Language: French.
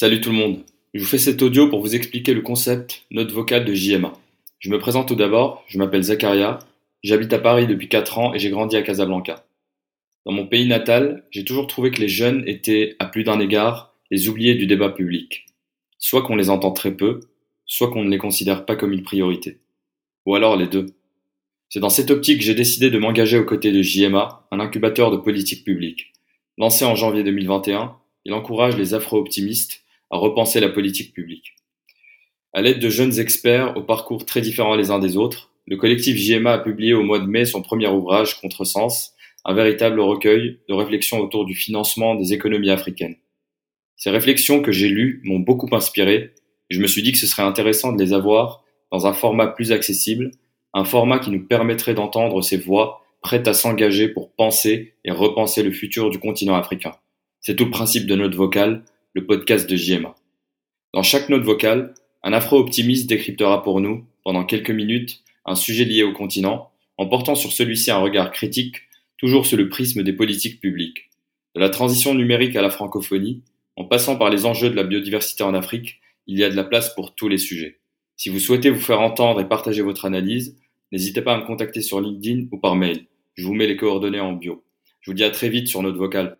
Salut tout le monde. Je vous fais cet audio pour vous expliquer le concept note vocale de JMA. Je me présente tout d'abord, je m'appelle Zakaria, j'habite à Paris depuis 4 ans et j'ai grandi à Casablanca. Dans mon pays natal, j'ai toujours trouvé que les jeunes étaient, à plus d'un égard, les oubliés du débat public. Soit qu'on les entend très peu, soit qu'on ne les considère pas comme une priorité. Ou alors les deux. C'est dans cette optique que j'ai décidé de m'engager aux côtés de JMA, un incubateur de politique publique. Lancé en janvier 2021, il encourage les afro-optimistes à repenser la politique publique. À l'aide de jeunes experts aux parcours très différents les uns des autres, le collectif JMA a publié au mois de mai son premier ouvrage Contresens, un véritable recueil de réflexions autour du financement des économies africaines. Ces réflexions que j'ai lues m'ont beaucoup inspiré et je me suis dit que ce serait intéressant de les avoir dans un format plus accessible un format qui nous permettrait d'entendre ces voix prêtes à s'engager pour penser et repenser le futur du continent africain. C'est tout le principe de Note Vocale, le podcast de JMA. Dans chaque note vocale, un afro-optimiste décryptera pour nous, pendant quelques minutes, un sujet lié au continent, en portant sur celui-ci un regard critique, toujours sous le prisme des politiques publiques. De la transition numérique à la francophonie, en passant par les enjeux de la biodiversité en Afrique, il y a de la place pour tous les sujets. Si vous souhaitez vous faire entendre et partager votre analyse, n'hésitez pas à me contacter sur LinkedIn ou par mail. Je vous mets les coordonnées en bio. Je vous dis à très vite sur notre vocale.